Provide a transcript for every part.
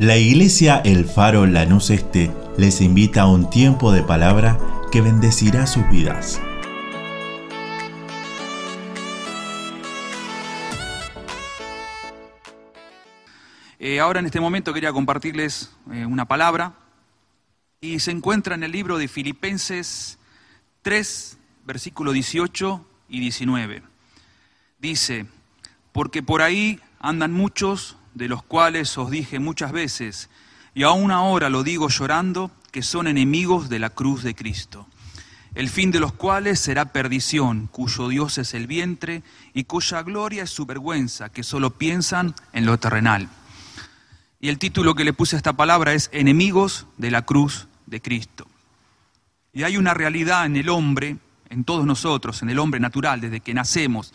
La iglesia El Faro Lanús Este les invita a un tiempo de palabra que bendecirá sus vidas. Eh, ahora en este momento quería compartirles eh, una palabra y se encuentra en el libro de Filipenses 3, versículo 18 y 19. Dice, porque por ahí andan muchos de los cuales os dije muchas veces, y aún ahora lo digo llorando, que son enemigos de la cruz de Cristo, el fin de los cuales será perdición, cuyo Dios es el vientre y cuya gloria es su vergüenza, que solo piensan en lo terrenal. Y el título que le puse a esta palabra es Enemigos de la cruz de Cristo. Y hay una realidad en el hombre, en todos nosotros, en el hombre natural, desde que nacemos.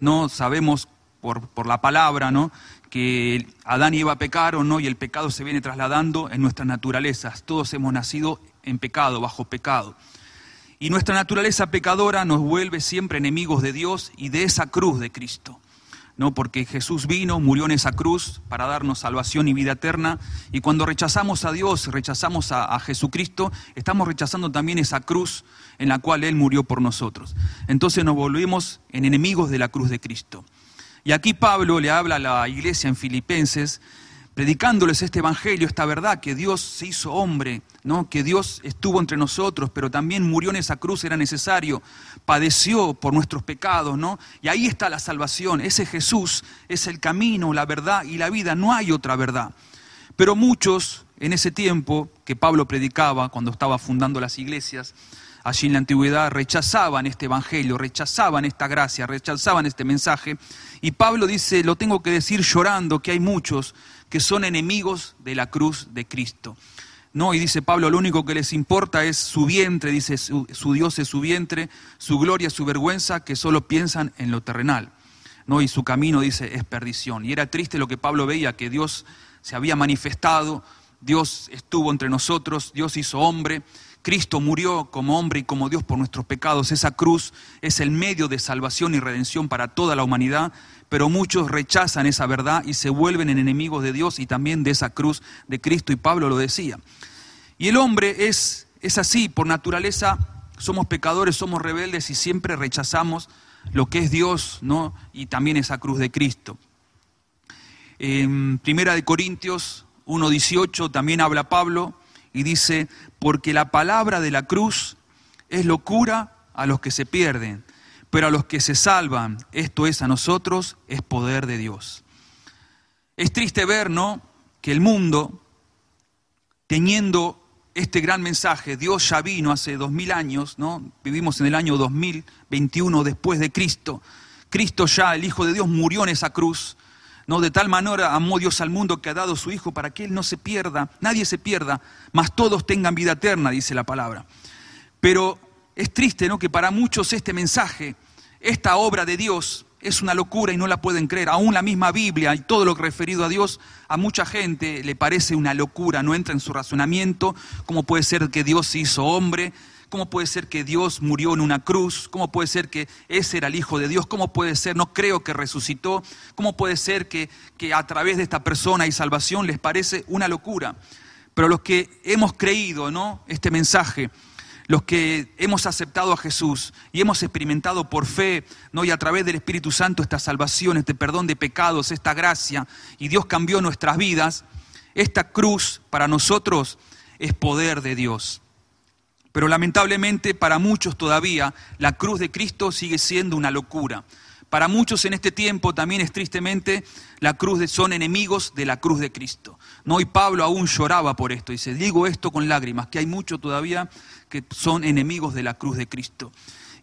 No sabemos por, por la palabra, ¿no? Que Adán iba a pecar o no, y el pecado se viene trasladando en nuestras naturalezas. Todos hemos nacido en pecado, bajo pecado. Y nuestra naturaleza pecadora nos vuelve siempre enemigos de Dios y de esa cruz de Cristo. ¿no? Porque Jesús vino, murió en esa cruz para darnos salvación y vida eterna. Y cuando rechazamos a Dios, rechazamos a, a Jesucristo, estamos rechazando también esa cruz en la cual Él murió por nosotros. Entonces nos volvemos en enemigos de la cruz de Cristo. Y aquí Pablo le habla a la iglesia en Filipenses, predicándoles este evangelio, esta verdad, que Dios se hizo hombre, ¿no? que Dios estuvo entre nosotros, pero también murió en esa cruz, era necesario, padeció por nuestros pecados, ¿no? Y ahí está la salvación, ese Jesús es el camino, la verdad y la vida, no hay otra verdad. Pero muchos en ese tiempo que Pablo predicaba, cuando estaba fundando las iglesias, allí en la antigüedad rechazaban este evangelio, rechazaban esta gracia, rechazaban este mensaje. Y Pablo dice, lo tengo que decir llorando, que hay muchos que son enemigos de la cruz de Cristo. No, y dice Pablo, lo único que les importa es su vientre, dice su, su Dios es su vientre, su gloria, su vergüenza, que solo piensan en lo terrenal. ¿no? Y su camino, dice, es perdición. Y era triste lo que Pablo veía, que Dios se había manifestado, Dios estuvo entre nosotros, Dios hizo hombre, Cristo murió como hombre y como Dios por nuestros pecados. Esa cruz es el medio de salvación y redención para toda la humanidad, pero muchos rechazan esa verdad y se vuelven en enemigos de Dios y también de esa cruz de Cristo, y Pablo lo decía. Y el hombre es, es así, por naturaleza somos pecadores, somos rebeldes y siempre rechazamos lo que es Dios, ¿no? Y también esa cruz de Cristo. En Primera de Corintios 1.18 también habla Pablo y dice, porque la palabra de la cruz es locura a los que se pierden, pero a los que se salvan, esto es a nosotros, es poder de Dios. Es triste ver, ¿no?, que el mundo, teniendo este gran mensaje, Dios ya vino hace dos mil años, ¿no? Vivimos en el año 2021 después de Cristo. Cristo ya, el Hijo de Dios, murió en esa cruz, no, de tal manera amó Dios al mundo que ha dado su Hijo para que Él no se pierda, nadie se pierda, mas todos tengan vida eterna, dice la palabra. Pero es triste, ¿no? Que para muchos este mensaje, esta obra de Dios, es una locura y no la pueden creer. Aún la misma Biblia y todo lo referido a Dios, a mucha gente le parece una locura, no entra en su razonamiento. ¿Cómo puede ser que Dios se hizo hombre? ¿Cómo puede ser que Dios murió en una cruz? ¿Cómo puede ser que ese era el Hijo de Dios? ¿Cómo puede ser? No creo que resucitó. ¿Cómo puede ser que, que a través de esta persona hay salvación? Les parece una locura. Pero los que hemos creído, ¿no? Este mensaje, los que hemos aceptado a Jesús y hemos experimentado por fe, ¿no? y a través del Espíritu Santo esta salvación, este perdón de pecados, esta gracia, y Dios cambió nuestras vidas, esta cruz para nosotros es poder de Dios. Pero lamentablemente para muchos todavía la cruz de Cristo sigue siendo una locura. Para muchos en este tiempo también es tristemente la cruz de, son enemigos de la cruz de Cristo. No, y Pablo aún lloraba por esto. Dice, digo esto con lágrimas, que hay muchos todavía que son enemigos de la cruz de Cristo.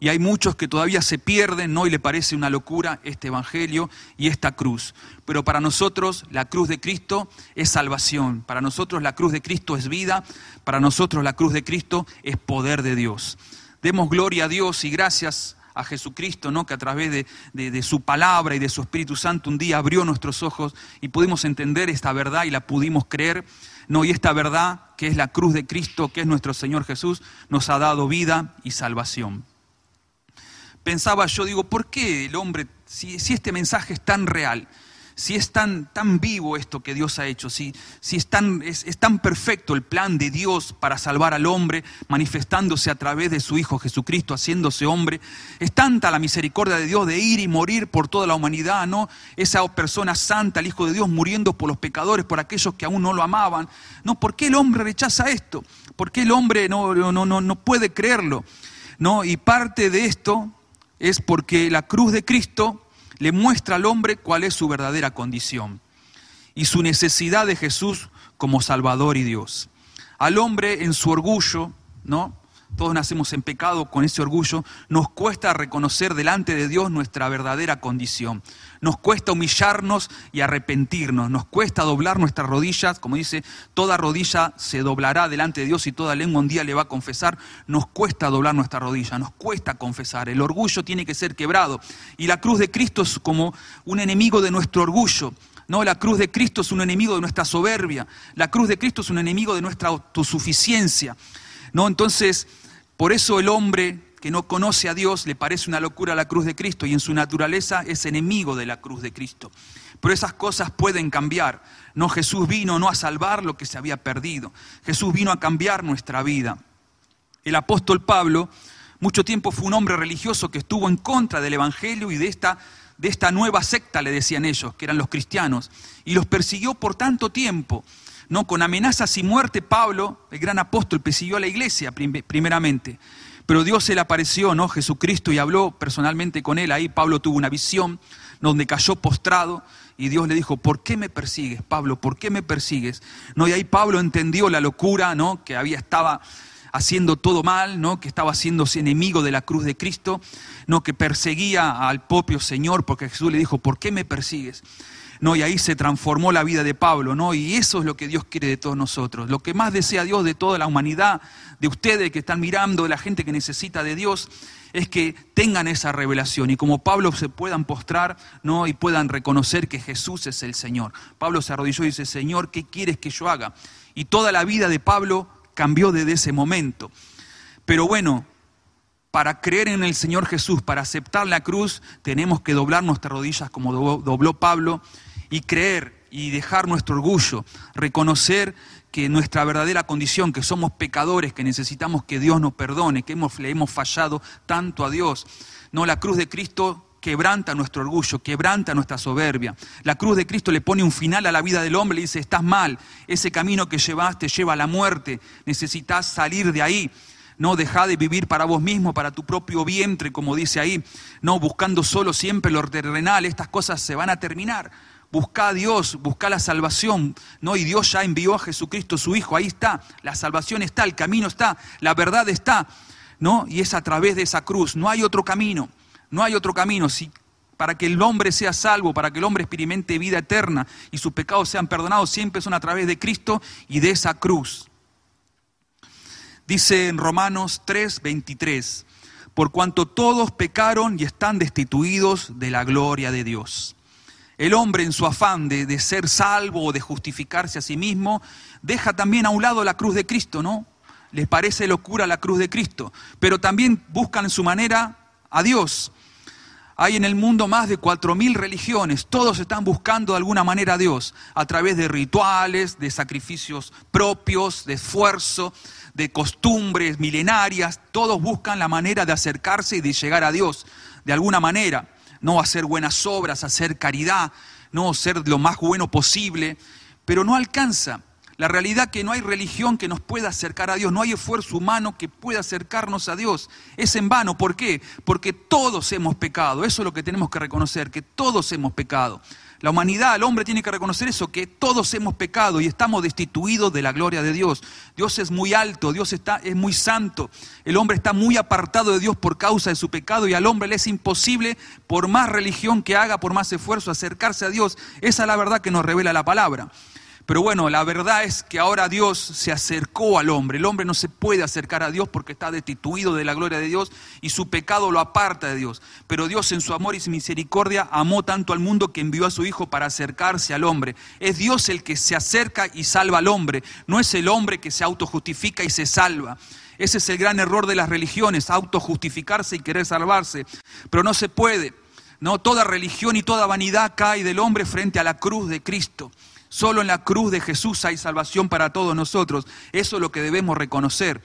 Y hay muchos que todavía se pierden, ¿no? Y le parece una locura este evangelio y esta cruz. Pero para nosotros la cruz de Cristo es salvación. Para nosotros la cruz de Cristo es vida. Para nosotros la cruz de Cristo es poder de Dios. Demos gloria a Dios y gracias a Jesucristo, ¿no? que a través de, de, de, su palabra y de su Espíritu Santo un día abrió nuestros ojos y pudimos entender esta verdad y la pudimos creer. No, y esta verdad, que es la cruz de Cristo, que es nuestro Señor Jesús, nos ha dado vida y salvación pensaba yo, digo, ¿por qué el hombre, si, este mensaje es tan real, si es tan, tan vivo esto que Dios ha hecho, si, si es, tan, es tan perfecto el plan de Dios para salvar al hombre, manifestándose a través de su Hijo Jesucristo, haciéndose hombre, es tanta la misericordia de Dios de ir y morir por toda la humanidad, ¿no? Esa persona santa, el Hijo de Dios, muriendo por los pecadores, por aquellos que aún no lo amaban. ¿No? ¿Por qué el hombre rechaza esto? ¿Por qué el hombre no, no, no, no puede creerlo? ¿No? Y parte de esto es porque la cruz de Cristo le muestra al hombre cuál es su verdadera condición y su necesidad de Jesús como Salvador y Dios. Al hombre en su orgullo, ¿no? Todos nacemos en pecado con ese orgullo, nos cuesta reconocer delante de Dios nuestra verdadera condición. Nos cuesta humillarnos y arrepentirnos, nos cuesta doblar nuestras rodillas, como dice, toda rodilla se doblará delante de Dios y toda lengua un día le va a confesar. Nos cuesta doblar nuestra rodilla, nos cuesta confesar. El orgullo tiene que ser quebrado. Y la cruz de Cristo es como un enemigo de nuestro orgullo. No, la cruz de Cristo es un enemigo de nuestra soberbia. La cruz de Cristo es un enemigo de nuestra autosuficiencia. No, entonces, por eso el hombre que no conoce a Dios le parece una locura la cruz de Cristo y en su naturaleza es enemigo de la cruz de Cristo. Pero esas cosas pueden cambiar. No, Jesús vino no a salvar lo que se había perdido. Jesús vino a cambiar nuestra vida. El apóstol Pablo mucho tiempo fue un hombre religioso que estuvo en contra del Evangelio y de esta, de esta nueva secta, le decían ellos, que eran los cristianos, y los persiguió por tanto tiempo. No, con amenazas y muerte, Pablo, el gran apóstol, persiguió a la iglesia primeramente. Pero Dios se le apareció, ¿no? Jesucristo, y habló personalmente con él. Ahí Pablo tuvo una visión donde cayó postrado y Dios le dijo, ¿por qué me persigues, Pablo? ¿Por qué me persigues? No, y ahí Pablo entendió la locura, ¿no? Que había estaba haciendo todo mal, ¿no? Que estaba haciéndose enemigo de la cruz de Cristo, ¿no? Que perseguía al propio Señor porque Jesús le dijo, ¿por qué me persigues? ¿No? Y ahí se transformó la vida de Pablo, ¿no? Y eso es lo que Dios quiere de todos nosotros. Lo que más desea Dios de toda la humanidad, de ustedes que están mirando, de la gente que necesita de Dios, es que tengan esa revelación y como Pablo se puedan postrar, ¿no? Y puedan reconocer que Jesús es el Señor. Pablo se arrodilló y dice, Señor, ¿qué quieres que yo haga? Y toda la vida de Pablo cambió desde ese momento. Pero bueno, para creer en el Señor Jesús, para aceptar la cruz, tenemos que doblar nuestras rodillas como dobló Pablo y creer y dejar nuestro orgullo, reconocer que nuestra verdadera condición, que somos pecadores, que necesitamos que Dios nos perdone, que hemos, le hemos fallado tanto a Dios. No, la cruz de Cristo quebranta nuestro orgullo, quebranta nuestra soberbia. La cruz de Cristo le pone un final a la vida del hombre, le dice, estás mal, ese camino que llevaste lleva a la muerte, necesitas salir de ahí. No deja de vivir para vos mismo, para tu propio vientre, como dice ahí, no buscando solo siempre lo terrenal, estas cosas se van a terminar busca a Dios, busca la salvación, ¿no? Y Dios ya envió a Jesucristo, su Hijo, ahí está, la salvación está, el camino está, la verdad está, ¿no? Y es a través de esa cruz, no hay otro camino, no hay otro camino. Si, para que el hombre sea salvo, para que el hombre experimente vida eterna y sus pecados sean perdonados, siempre son a través de Cristo y de esa cruz. Dice en Romanos 3, 23, por cuanto todos pecaron y están destituidos de la gloria de Dios el hombre en su afán de, ser salvo o de justificarse a sí mismo, deja también a un lado la cruz de Cristo, ¿no? Les parece locura la cruz de Cristo, pero también buscan en su manera a Dios. Hay en el mundo más de cuatro mil religiones, todos están buscando de alguna manera a Dios, a través de rituales, de sacrificios propios, de esfuerzo, de costumbres milenarias, todos buscan la manera de acercarse y de llegar a Dios de alguna manera no hacer buenas obras, hacer caridad, no ser lo más bueno posible, pero no alcanza. La realidad que no hay religión que nos pueda acercar a Dios, no hay esfuerzo humano que pueda acercarnos a Dios. Es en vano, ¿por qué? Porque todos hemos pecado, eso es lo que tenemos que reconocer, que todos hemos pecado. La humanidad, el hombre tiene que reconocer eso, que todos hemos pecado y estamos destituidos de la gloria de Dios. Dios es muy alto, Dios está, es muy santo. El hombre está muy apartado de Dios por causa de su pecado y al hombre le es imposible, por más religión que haga, por más esfuerzo, acercarse a Dios. Esa es la verdad que nos revela la palabra. Pero bueno, la verdad es que ahora Dios se acercó al hombre. El hombre no se puede acercar a Dios porque está destituido de la gloria de Dios y su pecado lo aparta de Dios. Pero Dios en su amor y su misericordia amó tanto al mundo que envió a su Hijo para acercarse al hombre. Es Dios el que se acerca y salva al hombre. No es el hombre que se autojustifica y se salva. Ese es el gran error de las religiones, autojustificarse y querer salvarse. Pero no se puede. No, toda religión y toda vanidad cae del hombre frente a la cruz de Cristo. Solo en la cruz de Jesús hay salvación para todos nosotros. Eso es lo que debemos reconocer.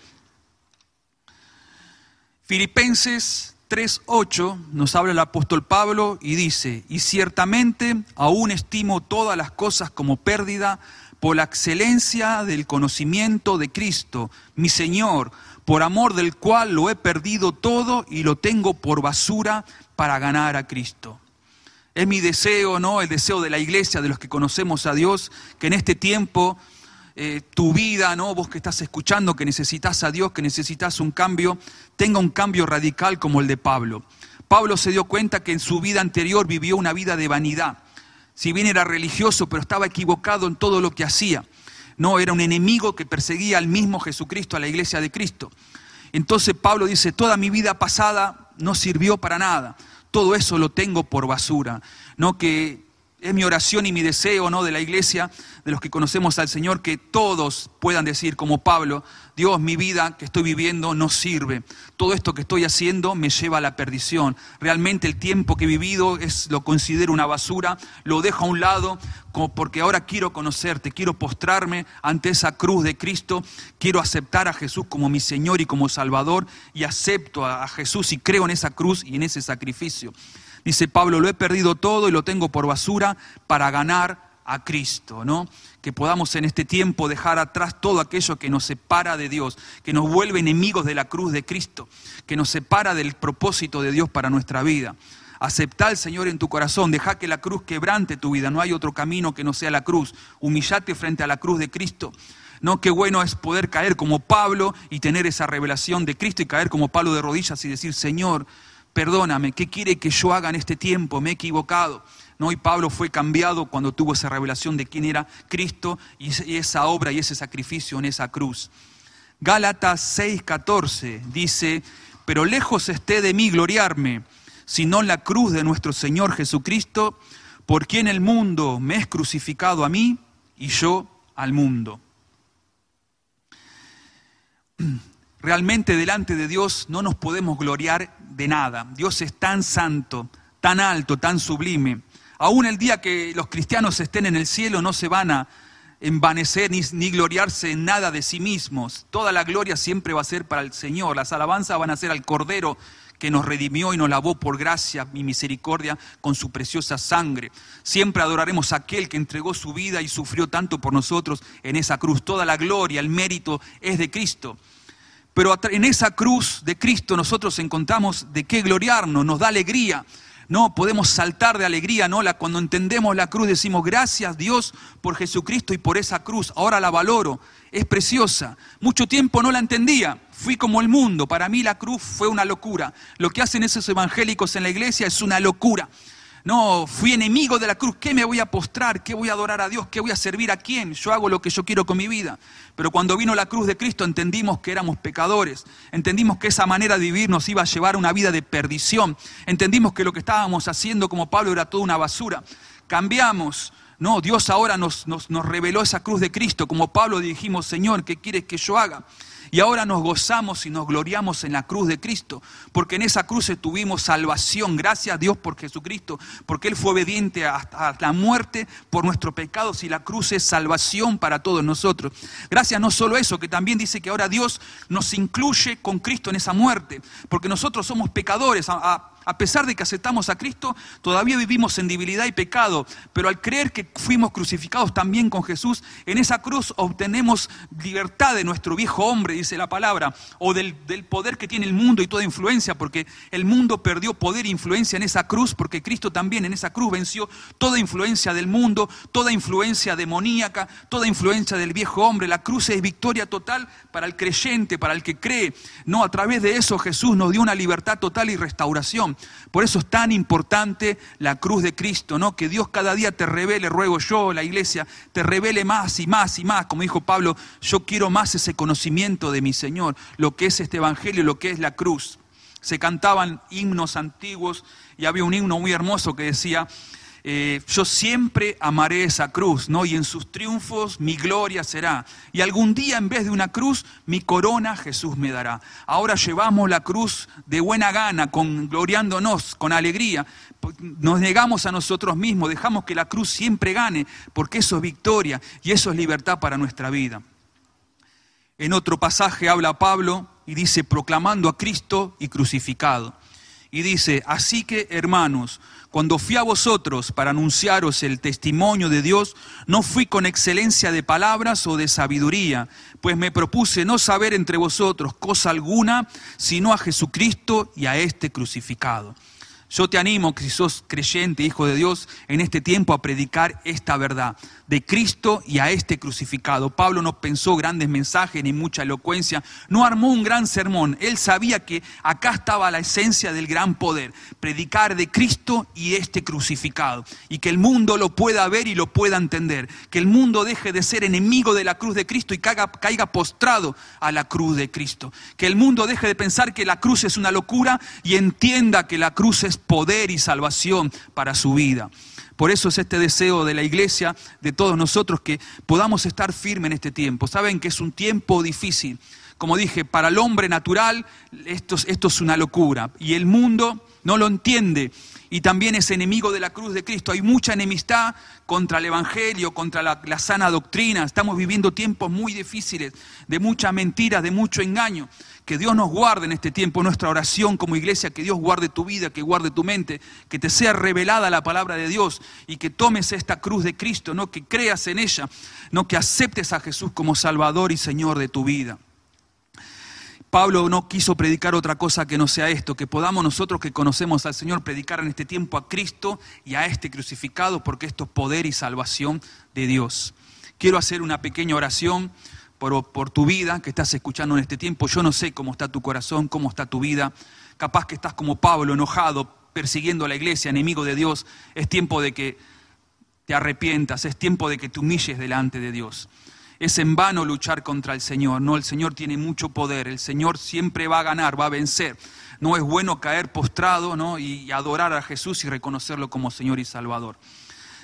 Filipenses 3.8 nos habla el apóstol Pablo y dice, y ciertamente aún estimo todas las cosas como pérdida por la excelencia del conocimiento de Cristo, mi Señor, por amor del cual lo he perdido todo y lo tengo por basura para ganar a Cristo. Es mi deseo, ¿no? El deseo de la iglesia, de los que conocemos a Dios, que en este tiempo eh, tu vida, ¿no? Vos que estás escuchando, que necesitas a Dios, que necesitas un cambio, tenga un cambio radical como el de Pablo. Pablo se dio cuenta que en su vida anterior vivió una vida de vanidad. Si bien era religioso, pero estaba equivocado en todo lo que hacía. No, era un enemigo que perseguía al mismo Jesucristo, a la iglesia de Cristo. Entonces Pablo dice, toda mi vida pasada no sirvió para nada todo eso lo tengo por basura. No que es mi oración y mi deseo, ¿no? de la iglesia, de los que conocemos al Señor, que todos puedan decir como Pablo, Dios, mi vida que estoy viviendo no sirve. Todo esto que estoy haciendo me lleva a la perdición. Realmente el tiempo que he vivido es, lo considero una basura, lo dejo a un lado porque ahora quiero conocerte, quiero postrarme ante esa cruz de Cristo, quiero aceptar a Jesús como mi Señor y como Salvador y acepto a Jesús y creo en esa cruz y en ese sacrificio. Dice Pablo, lo he perdido todo y lo tengo por basura para ganar a Cristo, ¿no? Que podamos en este tiempo dejar atrás todo aquello que nos separa de Dios, que nos vuelve enemigos de la cruz de Cristo, que nos separa del propósito de Dios para nuestra vida. Acepta al Señor en tu corazón, deja que la cruz quebrante tu vida, no hay otro camino que no sea la cruz. Humillate frente a la cruz de Cristo. No, qué bueno es poder caer como Pablo y tener esa revelación de Cristo y caer como Pablo de rodillas y decir, Señor, perdóname, ¿qué quiere que yo haga en este tiempo? Me he equivocado. ¿no? Y Pablo fue cambiado cuando tuvo esa revelación de quién era Cristo y esa obra y ese sacrificio en esa cruz. Gálatas 6:14 dice, pero lejos esté de mí gloriarme, sino la cruz de nuestro Señor Jesucristo, por quien el mundo me es crucificado a mí y yo al mundo. Realmente delante de Dios no nos podemos gloriar de nada. Dios es tan santo, tan alto, tan sublime, Aún el día que los cristianos estén en el cielo no se van a envanecer ni, gloriarse en nada de sí mismos. Toda la gloria siempre va a ser para el Señor. Las alabanzas van a ser al Cordero que nos redimió y nos lavó por gracia y misericordia con su preciosa sangre. Siempre adoraremos a aquel que entregó su vida y sufrió tanto por nosotros en esa cruz. Toda la gloria, el mérito es de Cristo. Pero en esa cruz de Cristo nosotros encontramos de qué gloriarnos, nos da alegría no, podemos saltar de alegría, ¿no? cuando entendemos la cruz decimos, gracias Dios por Jesucristo y por esa cruz. Ahora la valoro, es preciosa. Mucho tiempo no la entendía, fui como el mundo. Para mí la cruz fue una locura. Lo que hacen esos evangélicos en la iglesia es una locura. No, fui enemigo de la cruz. ¿Qué me voy a postrar? ¿Qué voy a adorar a Dios? ¿Qué voy a servir a quién? Yo hago lo que yo quiero con mi vida. Pero cuando vino la cruz de Cristo entendimos que éramos pecadores. Entendimos que esa manera de vivir nos iba a llevar a una vida de perdición. Entendimos que lo que estábamos haciendo como Pablo era toda una basura. Cambiamos. No, Dios ahora nos, nos, nos reveló esa cruz de Cristo. Como Pablo dijimos, Señor, ¿qué quieres que yo haga? Y ahora nos gozamos y nos gloriamos en la cruz de Cristo, porque en esa cruz tuvimos salvación. Gracias a Dios por Jesucristo, porque Él fue obediente hasta la muerte por nuestros pecados y la cruz es salvación para todos nosotros. Gracias no solo eso, que también dice que ahora Dios nos incluye con Cristo en esa muerte, porque nosotros somos pecadores. Pesar de que aceptamos a Cristo, todavía vivimos en debilidad y pecado, pero al creer que fuimos crucificados también con Jesús, en esa cruz obtenemos libertad de nuestro viejo hombre, dice la palabra, o del, del poder que tiene el mundo y toda influencia, porque el mundo perdió poder e influencia en esa cruz, porque Cristo también en esa cruz venció toda influencia del mundo, toda influencia demoníaca, toda influencia del viejo hombre. La cruz es victoria total para el creyente, para el que cree. No, a través de eso Jesús nos dio una libertad total y restauración. Por eso es tan importante la cruz de Cristo, ¿no? Que Dios cada día te revele, ruego yo, la iglesia, te revele más y más y más. Como dijo Pablo, yo quiero más ese conocimiento de mi Señor, lo que es este evangelio, lo que es la cruz. Se cantaban himnos antiguos y había un himno muy hermoso que decía, eh, yo siempre amaré esa cruz, ¿no? Y en sus triunfos mi gloria será. Y algún día en vez de una cruz, mi corona Jesús me dará. Ahora llevamos la cruz de buena gana, con, gloriándonos, con alegría. Nos negamos a nosotros mismos, dejamos que la cruz siempre gane, porque eso es victoria y eso es libertad para nuestra vida. En otro pasaje habla Pablo y dice, proclamando a Cristo y crucificado. Y dice, así que hermanos, cuando fui a vosotros para anunciaros el testimonio de Dios, no fui con excelencia de palabras o de sabiduría, pues me propuse no saber entre vosotros cosa alguna, sino a Jesucristo y a este crucificado. Yo te animo, si sos creyente, hijo de Dios, en este tiempo a predicar esta verdad de Cristo y a este crucificado. Pablo no pensó grandes mensajes ni mucha elocuencia, no armó un gran sermón. Él sabía que acá estaba la esencia del gran poder, predicar de Cristo y este crucificado. Y que el mundo lo pueda ver y lo pueda entender. Que el mundo deje de ser enemigo de la cruz de Cristo y caiga, caiga postrado a la cruz de Cristo. Que el mundo deje de pensar que la cruz es una locura y entienda que la cruz es poder y salvación para su vida. Por eso es este deseo de la iglesia, de todos nosotros, que podamos estar firmes en este tiempo. Saben que es un tiempo difícil. Como dije, para el hombre natural esto, esto es una locura y el mundo no lo entiende y también es enemigo de la cruz de Cristo. Hay mucha enemistad contra el Evangelio, contra la, sana doctrina. Estamos viviendo tiempos muy difíciles, de muchas mentiras, de mucho engaño. Que Dios nos guarde en este tiempo, nuestra oración como iglesia, que Dios guarde tu vida, que guarde tu mente, que te sea revelada la palabra de Dios y que tomes esta cruz de Cristo, no que creas en ella, no que aceptes a Jesús como Salvador y Señor de tu vida. Pablo no quiso predicar otra cosa que no sea esto, que podamos nosotros que conocemos al Señor predicar en este tiempo a Cristo y a este crucificado, porque esto es poder y salvación de Dios. Quiero hacer una pequeña oración por, tu vida que estás escuchando en este tiempo. Yo no sé cómo está tu corazón, cómo está tu vida. Capaz que estás como Pablo, enojado, persiguiendo a la iglesia, enemigo de Dios. Es tiempo de que te arrepientas, es tiempo de que te humilles delante de Dios. Es en vano luchar contra el Señor. No, el Señor tiene mucho poder. El Señor siempre va a ganar, va a vencer. No es bueno caer postrado ¿no? y adorar a Jesús y reconocerlo como Señor y Salvador.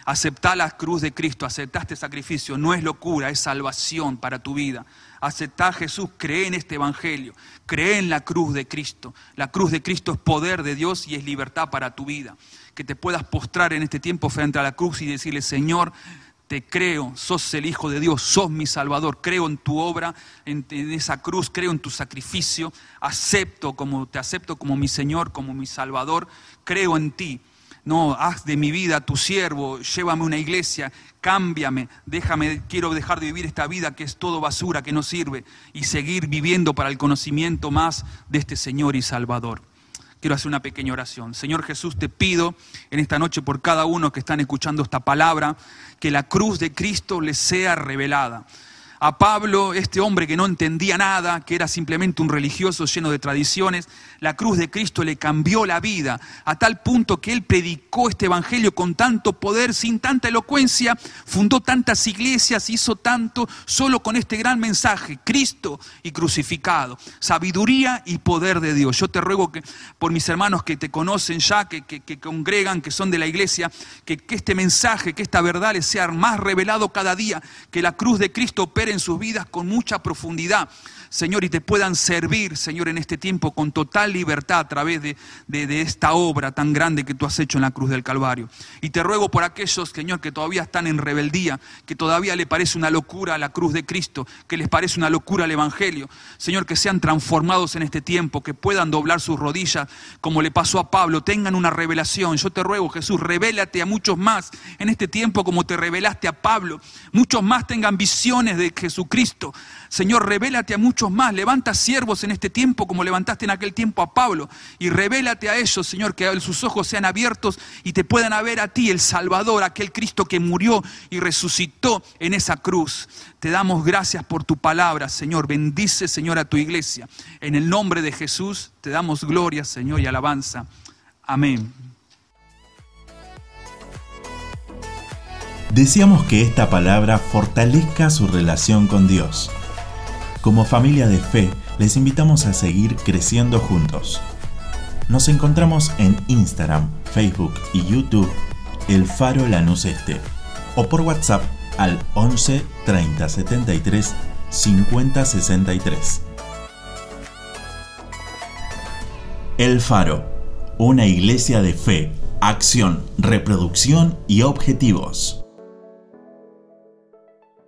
Aceptar la cruz de Cristo, aceptar este sacrificio, no es locura, es salvación para tu vida. Aceptar a Jesús, cree en este Evangelio, cree en la cruz de Cristo. La cruz de Cristo es poder de Dios y es libertad para tu vida. Que te puedas postrar en este tiempo frente a la cruz y decirle, Señor, te creo, sos el Hijo de Dios, sos mi Salvador, creo en tu obra, en, esa cruz, creo en tu sacrificio, acepto como te acepto como mi Señor, como mi Salvador, creo en ti. No, haz de mi vida tu siervo, llévame a una iglesia, cámbiame, déjame, quiero dejar de vivir esta vida que es todo basura, que no sirve, y seguir viviendo para el conocimiento más de este Señor y Salvador. Quiero hacer una pequeña oración. Señor Jesús, te pido en esta noche por cada uno que están escuchando esta palabra, que la cruz de Cristo les sea revelada a Pablo, este hombre que no entendía nada, que era simplemente un religioso lleno de tradiciones, la cruz de Cristo le cambió la vida, a tal punto que él predicó este evangelio con tanto poder, sin tanta elocuencia, fundó tantas iglesias, hizo tanto, solo con este gran mensaje, Cristo y crucificado, sabiduría y poder de Dios. Yo te ruego que por mis hermanos que te conocen ya, que, que, congregan, que son de la iglesia, que, que este mensaje, que esta verdad les sea más revelado cada día, que la cruz de Cristo opere en sus vidas con mucha profundidad, Señor, y te puedan servir, Señor, en este tiempo con total libertad a través de, de, esta obra tan grande que tú has hecho en la cruz del Calvario. Y te ruego por aquellos, Señor, que todavía están en rebeldía, que todavía le parece una locura la cruz de Cristo, que les parece una locura el Evangelio. Señor, que sean transformados en este tiempo, que puedan doblar sus rodillas, como le pasó a Pablo, tengan una revelación. Yo te ruego, Jesús, revélate a muchos más en este tiempo como te revelaste a Pablo. Muchos más tengan visiones de Jesucristo. Señor, revélate a muchos más. Levanta siervos en este tiempo como levantaste en aquel tiempo a Pablo. Y revélate a ellos, Señor, que sus ojos sean abiertos y te puedan ver a ti, el Salvador, aquel Cristo que murió y resucitó en esa cruz. Te damos gracias por tu palabra, Señor. Bendice, Señor, a tu iglesia. En el nombre de Jesús te damos gloria, Señor, y alabanza. Amén. Deseamos que esta palabra fortalezca su relación con Dios. Como familia de fe, les invitamos a seguir creciendo juntos. Nos encontramos en Instagram, Facebook y YouTube El Faro Lanús Este o por WhatsApp al 11 30 73 50 63. El Faro, una iglesia de fe, acción, reproducción y objetivos.